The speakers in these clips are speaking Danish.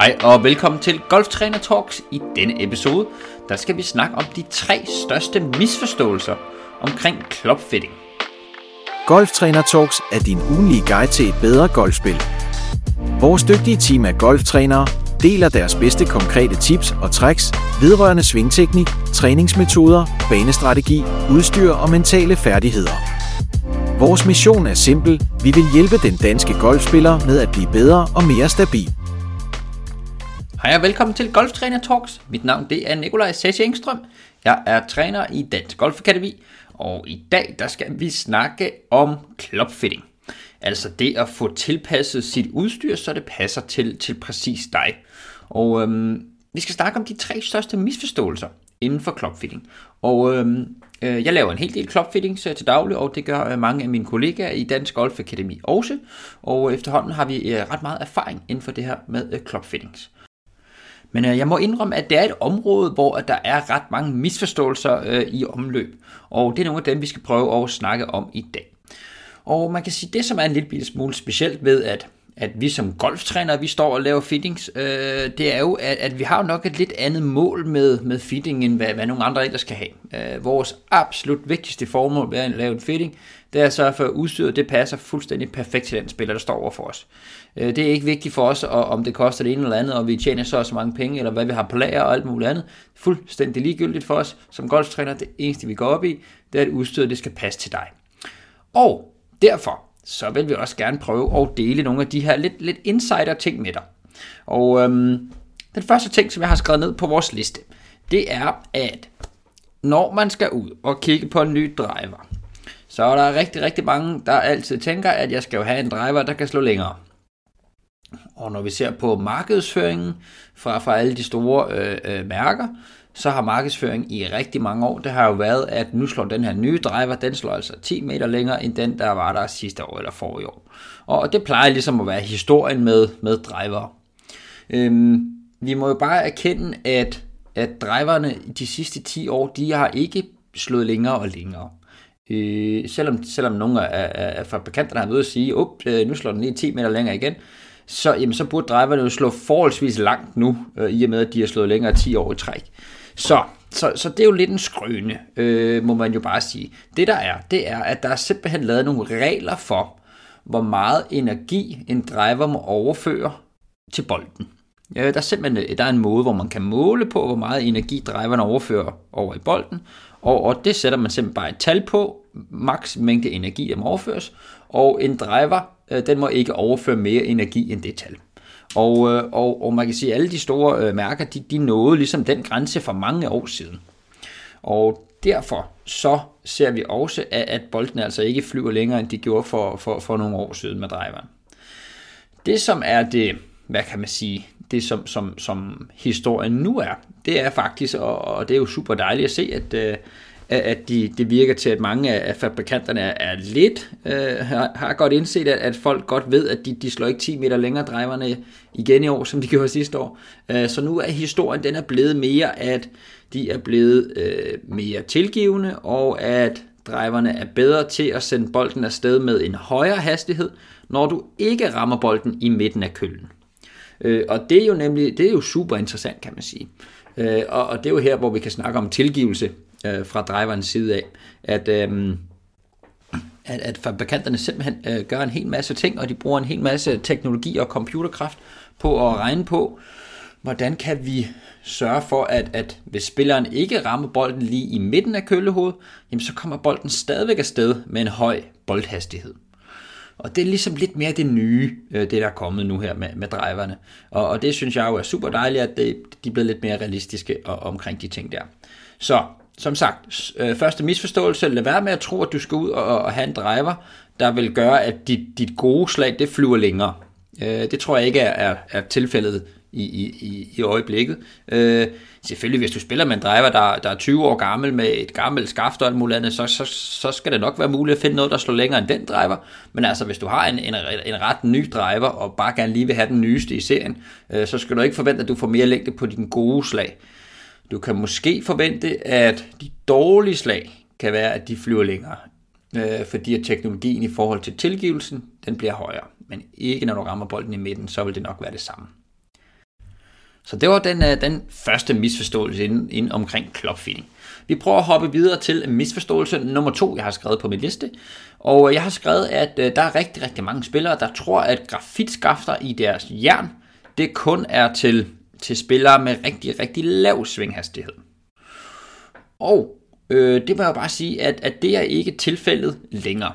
Hej og velkommen til Golftræner Talks. I denne episode, der skal vi snakke om de tre største misforståelser omkring klopfitting. Golftræner Talks er din ugenlige guide til et bedre golfspil. Vores dygtige team af golftrænere deler deres bedste konkrete tips og tricks vedrørende svingteknik, træningsmetoder, banestrategi, udstyr og mentale færdigheder. Vores mission er simpel. Vi vil hjælpe den danske golfspiller med at blive bedre og mere stabil. Hej og velkommen til Golftræner Talks. Mit navn det er Nikolaj Sassi Engstrøm. Jeg er træner i Dansk Golf Akademi, og i dag der skal vi snakke om klopfitting. Altså det at få tilpasset sit udstyr, så det passer til, til præcis dig. Og øhm, vi skal snakke om de tre største misforståelser inden for klopfitting. Og øhm, øh, jeg laver en hel del klopfitting til daglig, og det gør øh, mange af mine kollegaer i Dansk Golf Akademi også. Og øh, efterhånden har vi øh, ret meget erfaring inden for det her med øh, clubfittings. Men øh, jeg må indrømme, at det er et område, hvor der er ret mange misforståelser øh, i omløb. Og det er nogle af dem, vi skal prøve at snakke om i dag. Og man kan sige, det som er en lille smule specielt ved, at at vi som golftrænere, vi står og laver fittings, øh, det er jo, at, at vi har jo nok et lidt andet mål med, med fitting, end hvad, hvad nogle andre ellers skal have. Øh, vores absolut vigtigste formål ved at lave en fitting, det er at sørge for, at udstyret det passer fuldstændig perfekt til den spiller, der står over for os. Øh, det er ikke vigtigt for os, om det koster det ene eller andet, og vi tjener så og så mange penge, eller hvad vi har på lager og alt muligt andet. Fuldstændig ligegyldigt for os som golftræner. Det eneste, vi går op i, det er, at udstyret det skal passe til dig. Og derfor, så vil vi også gerne prøve at dele nogle af de her lidt, lidt insider-ting med dig. Og øhm, den første ting, som jeg har skrevet ned på vores liste, det er, at når man skal ud og kigge på en ny driver, så er der rigtig, rigtig mange, der altid tænker, at jeg skal jo have en driver, der kan slå længere. Og når vi ser på markedsføringen fra, fra alle de store øh, øh, mærker, så har markedsføring i rigtig mange år, det har jo været, at nu slår den her nye driver, den slår altså 10 meter længere end den, der var der sidste år eller forrige år. Og det plejer ligesom at være historien med, med driver. Øhm, vi må jo bare erkende, at, at driverne de sidste 10 år, de har ikke slået længere og længere. Øh, selvom, selvom nogle af, af, af fabrikanterne har været at sige, op, øh, nu slår den lige 10 meter længere igen, så, jamen, så burde driverne jo slå forholdsvis langt nu, øh, i og med at de har slået længere 10 år i træk. Så, så, så det er jo lidt en skrøne, øh, må man jo bare sige. Det der er, det er, at der er simpelthen lavet nogle regler for, hvor meget energi en driver må overføre til bolden. Ja, der er simpelthen øh, der er en måde, hvor man kan måle på, hvor meget energi driveren overfører over i bolden, og, og det sætter man simpelthen bare et tal på, maks mængde energi, der må overføres, og en driver, øh, den må ikke overføre mere energi end det tal. Og, øh, og, og man kan sige, at alle de store øh, mærker, de, de nåede ligesom den grænse for mange år siden. Og derfor så ser vi også, at, at bolden altså ikke flyver længere, end de gjorde for, for, for nogle år siden med driveren. Det som er det, hvad kan man sige, det som, som, som historien nu er, det er faktisk, og, og det er jo super dejligt at se, at, øh, at de, det virker til, at mange af fabrikanterne er, er lidt, øh, har, har godt indset, at, at folk godt ved, at de, de slår ikke 10 meter længere driverne igen i år, som de gjorde sidste år. Øh, så nu er historien, den er blevet mere, at de er blevet øh, mere tilgivende, og at driverne er bedre til at sende bolden afsted med en højere hastighed, når du ikke rammer bolden i midten af køllen. Øh, og det er jo nemlig, det er jo super interessant, kan man sige. Øh, og, og det er jo her, hvor vi kan snakke om tilgivelse øh, fra driverens side af, at, øh, at, at fabrikanterne simpelthen øh, gør en hel masse ting, og de bruger en hel masse teknologi og computerkraft på at regne på, hvordan kan vi sørge for, at, at hvis spilleren ikke rammer bolden lige i midten af køllehovedet, jamen så kommer bolden stadigvæk afsted med en høj boldhastighed. Og det er ligesom lidt mere det nye, øh, det der er kommet nu her med, med driverne. Og, og det synes jeg jo er super dejligt, at det, de er blevet lidt mere realistiske og, omkring de ting der. Så som sagt, øh, første misforståelse, lad være med at tro, at du skal ud og, og have en driver, der vil gøre, at dit, dit gode slag, det flyver længere. Øh, det tror jeg ikke er, er, er tilfældet i, i, i øjeblikket. Øh, selvfølgelig, hvis du spiller med en driver, der, der er 20 år gammel med et gammelt skaft og alt muligt andet, så, så, så skal det nok være muligt at finde noget, der slår længere end den driver. Men altså, hvis du har en, en, en ret ny driver, og bare gerne lige vil have den nyeste i serien, øh, så skal du ikke forvente, at du får mere længde på din gode slag. Du kan måske forvente, at de dårlige slag kan være, at de flyver længere, øh, fordi at teknologien i forhold til tilgivelsen, den bliver højere. Men ikke når du rammer bolden i midten, så vil det nok være det samme. Så det var den, øh, den første misforståelse inden, inden omkring clubfitting. Vi prøver at hoppe videre til misforståelse nummer to, jeg har skrevet på min liste. Og øh, jeg har skrevet, at øh, der er rigtig, rigtig mange spillere, der tror, at grafitskafter i deres jern, det kun er til, til spillere med rigtig, rigtig lav svinghastighed. Og øh, det må jeg bare sige, at, at det er ikke tilfældet længere.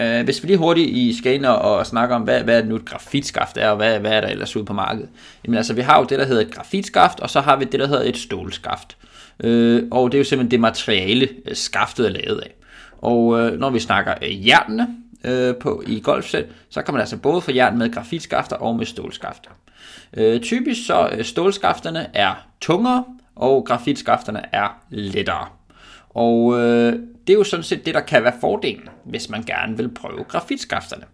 Uh, hvis vi lige hurtigt i skal og, snakker om, hvad, hvad er nu et grafitskaft er, og hvad, hvad er der ellers ude på markedet. Jamen altså, vi har jo det, der hedder et grafitskaft, og så har vi det, der hedder et stålskaft. Uh, og det er jo simpelthen det materiale, øh, skaftet er lavet af. Og uh, når vi snakker uh, jernene uh, på, i golfsæt, så kan man altså både få jern med grafitskafter og med stålskafter. Uh, typisk så uh, stålskafterne er tungere, og grafitskafterne er lettere. Og øh, det er jo sådan set det, der kan være fordelen, hvis man gerne vil prøve grafitskafterne.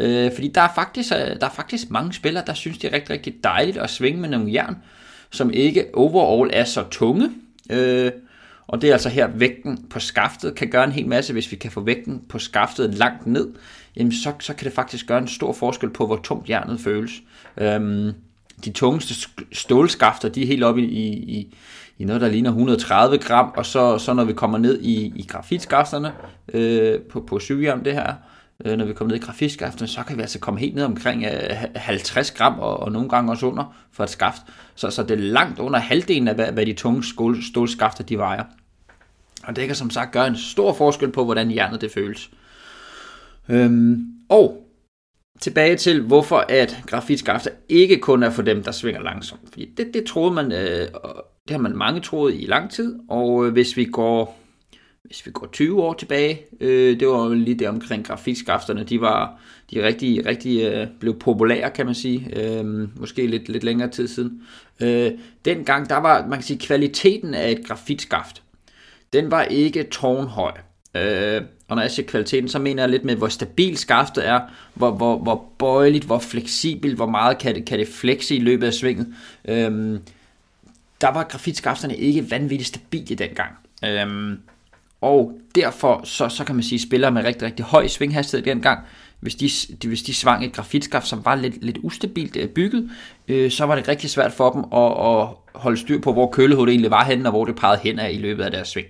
Øh, fordi der er, faktisk, øh, der er faktisk mange spillere, der synes, det er rigtig, rigtig dejligt at svinge med nogle jern, som ikke overall er så tunge. Øh, og det er altså her, vægten på skaftet kan gøre en hel masse. Hvis vi kan få vægten på skaftet langt ned, jamen så, så kan det faktisk gøre en stor forskel på, hvor tungt jernet føles. Øh, de tungeste stålskafter, de er helt oppe i, i, i noget, der ligner 130 gram, og så, så når vi kommer ned i, i grafitskafterne øh, på, på syvjern det her, øh, når vi kommer ned i grafitskafterne, så kan vi altså komme helt ned omkring øh, 50 gram, og, og nogle gange også under for et skaft. Så, så det er langt under halvdelen af, hvad, hvad de tunge skål, stålskafter de vejer. Og det kan som sagt gøre en stor forskel på, hvordan hjernet det føles. Øhm, og tilbage til, hvorfor at grafitskafter ikke kun er for dem, der svinger langsomt. Fordi det, det troede man, øh, det har man mange troet i lang tid, og øh, hvis vi går hvis vi går 20 år tilbage, øh, det var lige det omkring grafitskafterne, de var de rigtig, rigtig øh, blev populære, kan man sige, øh, måske lidt, lidt længere tid siden. Øh, dengang, der var, man kan sige, kvaliteten af et grafitskaft, den var ikke tårnhøj. Øh, og når jeg siger kvaliteten, så mener jeg lidt med, hvor stabil skaftet er, hvor, hvor, hvor bøjeligt, hvor fleksibelt, hvor meget kan det, kan det flexe i løbet af svinget. Øh, der var grafitskafterne ikke vanvittigt stabile dengang. Øhm, og derfor så, så kan man sige, spillere med rigtig, rigtig høj svinghastighed dengang, hvis de, hvis de svang et grafitskaft, som var lidt, lidt ustabilt øh, bygget, øh, så var det rigtig svært for dem at, at holde styr på, hvor kølehovedet egentlig var henne, og hvor det pegede hen af i løbet af deres sving.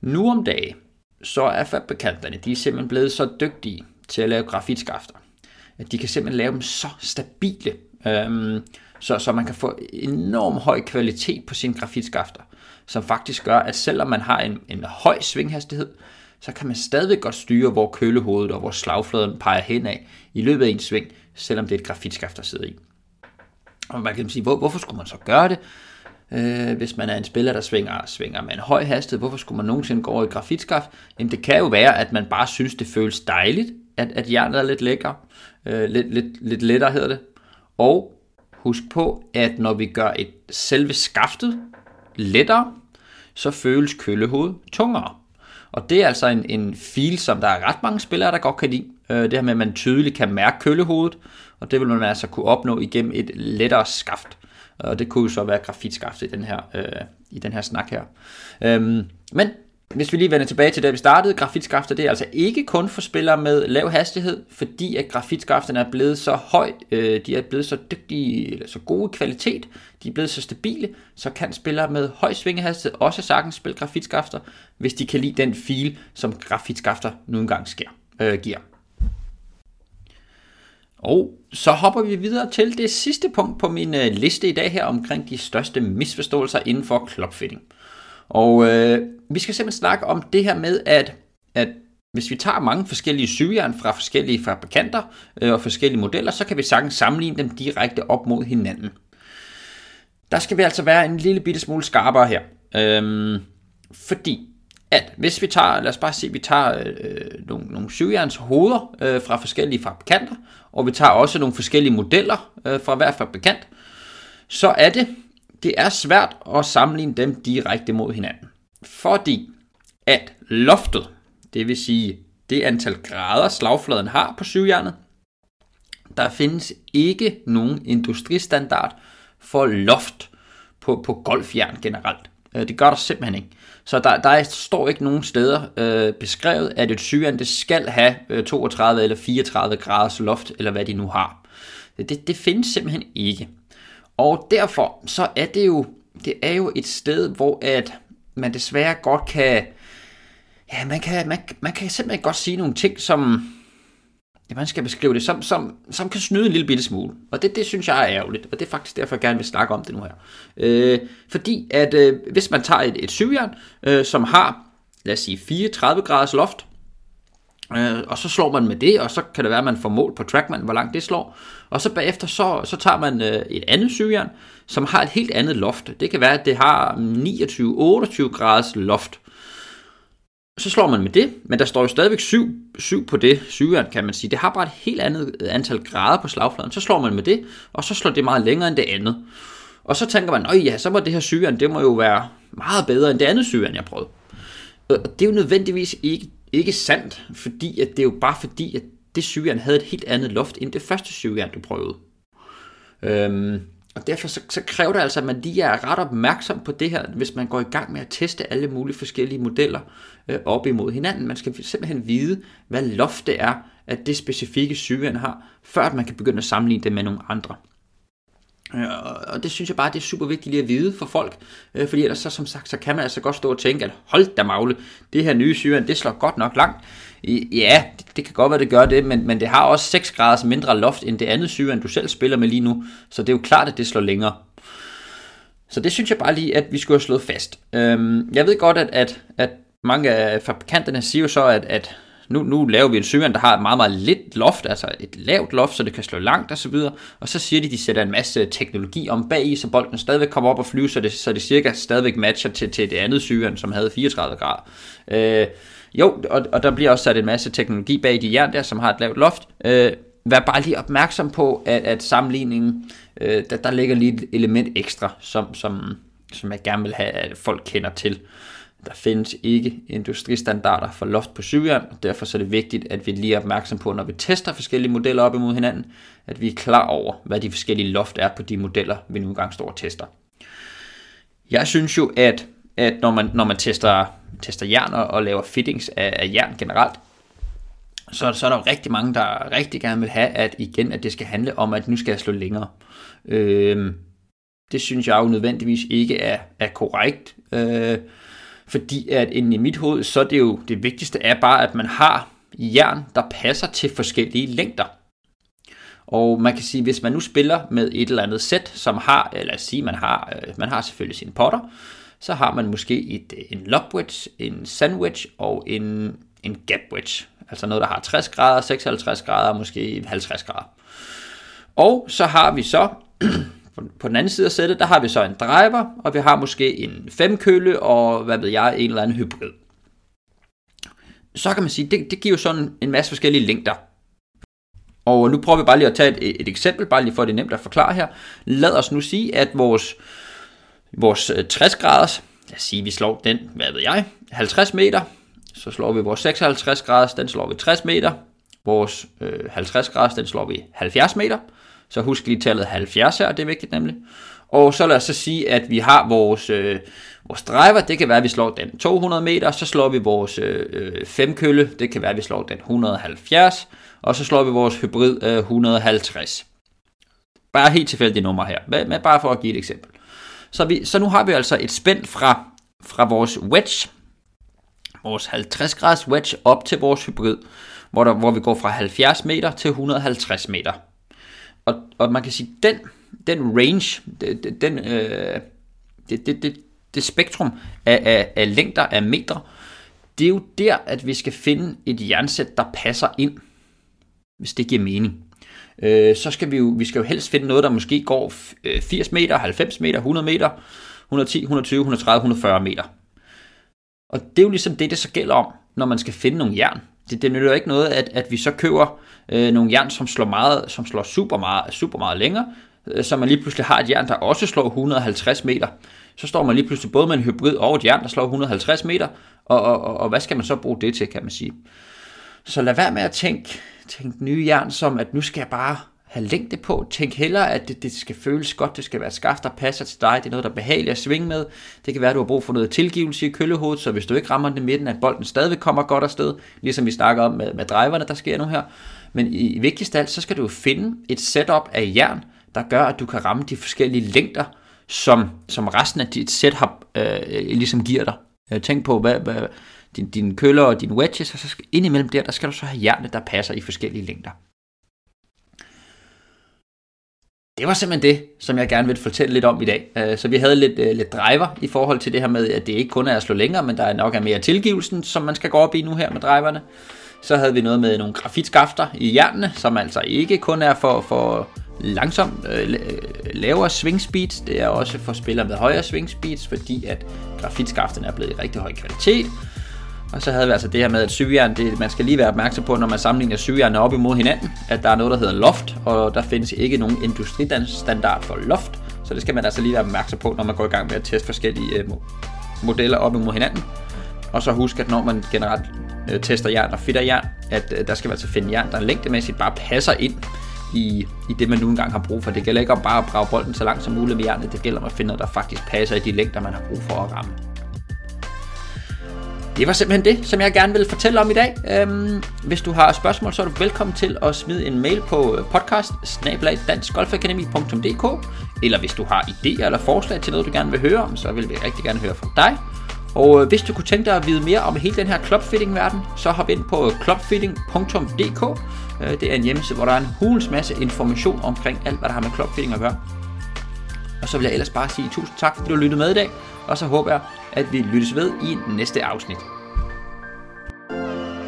Nu om dagen, så er fabrikanterne, de er simpelthen blevet så dygtige til at lave grafitskafter, at de kan simpelthen lave dem så stabile, øhm, så, så man kan få enorm høj kvalitet på sine grafitskafter, som faktisk gør, at selvom man har en, en høj svinghastighed, så kan man stadig godt styre, hvor kølehovedet og hvor slagfladen peger hen af i løbet af en sving, selvom det er et grafitskaft, der sidder i. Og man kan sige, hvor, hvorfor skulle man så gøre det? Øh, hvis man er en spiller, der svinger, svinger med en høj hastighed, hvorfor skulle man nogensinde gå over i grafitskaft? Jamen det kan jo være, at man bare synes, det føles dejligt, at, at jernet er lidt lækker, øh, lidt, lidt, lidt lettere hedder det, og Husk på, at når vi gør et selve skaftet lettere, så føles køllehovedet tungere. Og det er altså en, en feel, som der er ret mange spillere, der godt kan lide. Øh, det her med, at man tydeligt kan mærke køllehovedet, og det vil man altså kunne opnå igennem et lettere skaft. Og det kunne jo så være grafitskaftet i den her, øh, i den her snak her. Øhm, men hvis vi lige vender tilbage til det, vi startede, grafitskafter, det er altså ikke kun for spillere med lav hastighed, fordi at grafitskafterne er blevet så høj, øh, de er blevet så dygtige, eller så gode kvalitet, de er blevet så stabile, så kan spillere med høj svingehastighed også sagtens spille grafitskafter, hvis de kan lide den feel, som grafitskafter nu engang sker, øh, giver. Og så hopper vi videre til det sidste punkt på min øh, liste i dag her omkring de største misforståelser inden for clubfitting. Og øh, vi skal simpelthen snakke om det her med, at, at hvis vi tager mange forskellige sygjern fra forskellige fabrikanter øh, og forskellige modeller, så kan vi sagtens sammenligne dem direkte op mod hinanden. Der skal vi altså være en lille bitte smule skarpere her. Øhm, fordi at hvis vi tager, lad os bare sige, vi tager øh, nogle, nogle syvjerns hoveder øh, fra forskellige fabrikanter, og vi tager også nogle forskellige modeller øh, fra hver fabrikant, så er det det er svært at sammenligne dem direkte mod hinanden. Fordi at loftet, det vil sige det antal grader slagfladen har på syvjernet, der findes ikke nogen industristandard for loft på, på golfjern generelt. Øh, det gør der simpelthen ikke. Så der, der står ikke nogen steder øh, beskrevet, at et syvjern det skal have øh, 32 eller 34 graders loft, eller hvad de nu har. Det, det findes simpelthen ikke. Og derfor så er det jo, det er jo et sted, hvor at man desværre godt kan, ja, man kan, man, man kan simpelthen godt sige nogle ting, som, ja, man skal beskrive det, som, som, som kan snyde en lille bitte smule. Og det, det synes jeg er ærgerligt, og det er faktisk derfor, jeg gerne vil snakke om det nu her. Øh, fordi at øh, hvis man tager et, et syvjern, øh, som har, lad os sige, 34 graders loft, øh, og så slår man med det, og så kan det være, at man får mål på trackman, hvor langt det slår. Og så bagefter, så, så tager man øh, et andet syvjern, som har et helt andet loft. Det kan være, at det har 29-28 graders loft. Så slår man med det, men der står jo stadigvæk 7, 7 på det syvjern, kan man sige. Det har bare et helt andet antal grader på slagfladen. Så slår man med det, og så slår det meget længere end det andet. Og så tænker man, at ja, så må det her syvjern, det må jo være meget bedre end det andet syvjern, jeg prøvede. Og det er jo nødvendigvis ikke, ikke sandt, fordi at det er jo bare fordi, at det syvjern havde et helt andet loft end det første syvjern, du prøvede. Øhm, og derfor så, så kræver det altså, at man lige er ret opmærksom på det her, hvis man går i gang med at teste alle mulige forskellige modeller øh, op imod hinanden. Man skal simpelthen vide, hvad loftet er, at det specifikke syvjern har, før at man kan begynde at sammenligne det med nogle andre. Øh, og det synes jeg bare, det er super vigtigt lige at vide for folk, øh, fordi ellers så som sagt, så kan man altså godt stå og tænke, at hold da magle, det her nye syren, det slår godt nok langt. Ja, det, kan godt være, det gør det, men, men det har også 6 graders mindre loft end det andet syren, du selv spiller med lige nu, så det er jo klart, at det slår længere. Så det synes jeg bare lige, at vi skulle have slået fast. Øhm, jeg ved godt, at, at, at mange af fabrikanterne siger jo så, at, at nu, nu laver vi en søvand, der har et meget, meget lidt loft, altså et lavt loft, så det kan slå langt osv. Og, og så siger de, at de sætter en masse teknologi om bag i, så bolden stadigvæk kommer op og flyver, så det, så det cirka stadigvæk matcher til, til det andet søvand, som havde 34 grader. Øh, jo, og, og der bliver også sat en masse teknologi bag de jern der, som har et lavt loft. Øh, vær bare lige opmærksom på, at, at sammenligningen, øh, der, der ligger lige et element ekstra, som, som, som jeg gerne vil have, at folk kender til. Der findes ikke industristandarder for loft på cykelhjelm, og derfor så er det vigtigt, at vi lige er opmærksom på, når vi tester forskellige modeller op imod hinanden, at vi er klar over, hvad de forskellige loft er på de modeller, vi nu engang står og tester. Jeg synes jo, at, at når, man, når man tester, tester jern og, og laver fittings af, af jern generelt, så, så er der jo rigtig mange, der rigtig gerne vil have, at igen, at det skal handle om, at nu skal jeg slå længere. Øh, det synes jeg jo nødvendigvis ikke er, er korrekt. Øh, fordi at inde i mit hoved, så er det jo det vigtigste er bare, at man har jern, der passer til forskellige længder. Og man kan sige, hvis man nu spiller med et eller andet sæt, som har, lad os sige, man har, øh, man har selvfølgelig sine potter, så har man måske et, øh, en lobwedge, en sandwich og en, en gapwedge. Altså noget, der har 60 grader, 56 grader, måske 50 grader. Og så har vi så på den anden side af sættet, der har vi så en driver, og vi har måske en femkølle, og hvad ved jeg, en eller anden hybrid. Så kan man sige, det, det giver jo sådan en masse forskellige længder. Og nu prøver vi bare lige at tage et, et eksempel, bare lige for at det er nemt at forklare her. Lad os nu sige, at vores, vores øh, 60 graders, lad os sige, vi slår den, hvad ved jeg, 50 meter, så slår vi vores 56 graders, den slår vi 60 meter, vores øh, 50 graders, den slår vi 70 meter, så husk lige tallet 70 her, det er vigtigt nemlig. Og så lad os så sige, at vi har vores, øh, vores driver, det kan være, at vi slår den 200 meter, så slår vi vores øh, øh, femkølle, det kan være, at vi slår den 170, og så slår vi vores hybrid øh, 150. Bare helt tilfældige nummer her, men, men bare for at give et eksempel. Så, vi, så nu har vi altså et spænd fra, fra vores wedge, vores 50 grads wedge, op til vores hybrid, hvor, der, hvor vi går fra 70 meter til 150 meter. Og, og man kan sige, den, den range, den, øh, det, det, det, det spektrum af, af, af længder af meter, det er jo der, at vi skal finde et jernsæt, der passer ind, hvis det giver mening. Øh, så skal vi jo, vi skal jo helst finde noget, der måske går øh, 80 meter, 90 meter, 100 meter, 110, 120, 130, 140 meter. Og det er jo ligesom det, det så gælder om, når man skal finde nogle jern det, det nytter ikke noget, at, at vi så køber øh, nogle jern, som slår, meget, som slår super, meget, super meget længere, øh, så man lige pludselig har et jern, der også slår 150 meter. Så står man lige pludselig både med en hybrid og et jern, der slår 150 meter, og, og, og, og hvad skal man så bruge det til, kan man sige. Så lad være med at tænke, tænke nye jern som, at nu skal jeg bare have længde på. Tænk hellere, at det, det skal føles godt, det skal være skaft, der passer til dig, det er noget, der er behageligt at svinge med. Det kan være, at du har brug for noget tilgivelse i køllehovedet, så hvis du ikke rammer den i midten, at bolden stadig kommer godt afsted, ligesom vi snakker om med, med driverne, der sker nu her. Men i, i vigtigst alt, så skal du finde et setup af jern, der gør, at du kan ramme de forskellige længder, som, som resten af dit setup øh, ligesom giver dig. Øh, tænk på, hvad, hvad din, din køller og dine wedges, og så skal, indimellem der, der skal du så have jernet, der passer i forskellige længder. Det var simpelthen det, som jeg gerne vil fortælle lidt om i dag. Øh, så vi havde lidt, øh, lidt driver i forhold til det her med, at det ikke kun er at slå længere, men der er nok er mere tilgivelsen, som man skal gå op i nu her med driverne. Så havde vi noget med nogle grafitskafter i hjernene, som altså ikke kun er for, for langsom, øh, øh lavere swing speeds, det er også for spillere med højere swing speeds, fordi at grafitskafterne er blevet i rigtig høj kvalitet. Og så havde vi altså det her med, at syvjern, det, man skal lige være opmærksom på, når man sammenligner syvjern op imod hinanden, at der er noget, der hedder loft, og der findes ikke nogen industristandard for loft, så det skal man altså lige være opmærksom på, når man går i gang med at teste forskellige øh, modeller op imod hinanden. Og så husk, at når man generelt øh, tester jern og fitter jern, at øh, der skal man altså finde jern, der længdemæssigt bare passer ind i, i det, man nu engang har brug for. Det gælder ikke om bare at brage bolden så langt som muligt med jernet, det gælder om at finde noget, der faktisk passer i de længder, man har brug for at ramme. Det var simpelthen det, som jeg gerne vil fortælle om i dag. Øhm, hvis du har spørgsmål, så er du velkommen til at smide en mail på øh, podcast eller hvis du har idéer eller forslag til noget, du gerne vil høre om, så vil vi rigtig gerne høre fra dig. Og øh, hvis du kunne tænke dig at vide mere om hele den her clubfitting-verden, så hop ind på øh, clubfitting.dk. Det er en hjemmeside, hvor der er en hulens masse information omkring alt, hvad der har med clubfitting at gøre. Og så vil jeg ellers bare sige tusind tak, fordi du lyttede med i dag, og så håber jeg, at vi lyttes ved i næste afsnit.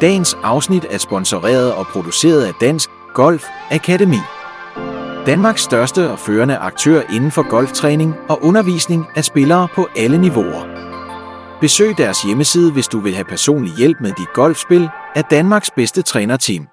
Dagens afsnit er sponsoreret og produceret af Dansk Golf Akademi. Danmarks største og førende aktør inden for golftræning og undervisning af spillere på alle niveauer. Besøg deres hjemmeside, hvis du vil have personlig hjælp med dit golfspil af Danmarks bedste trænerteam.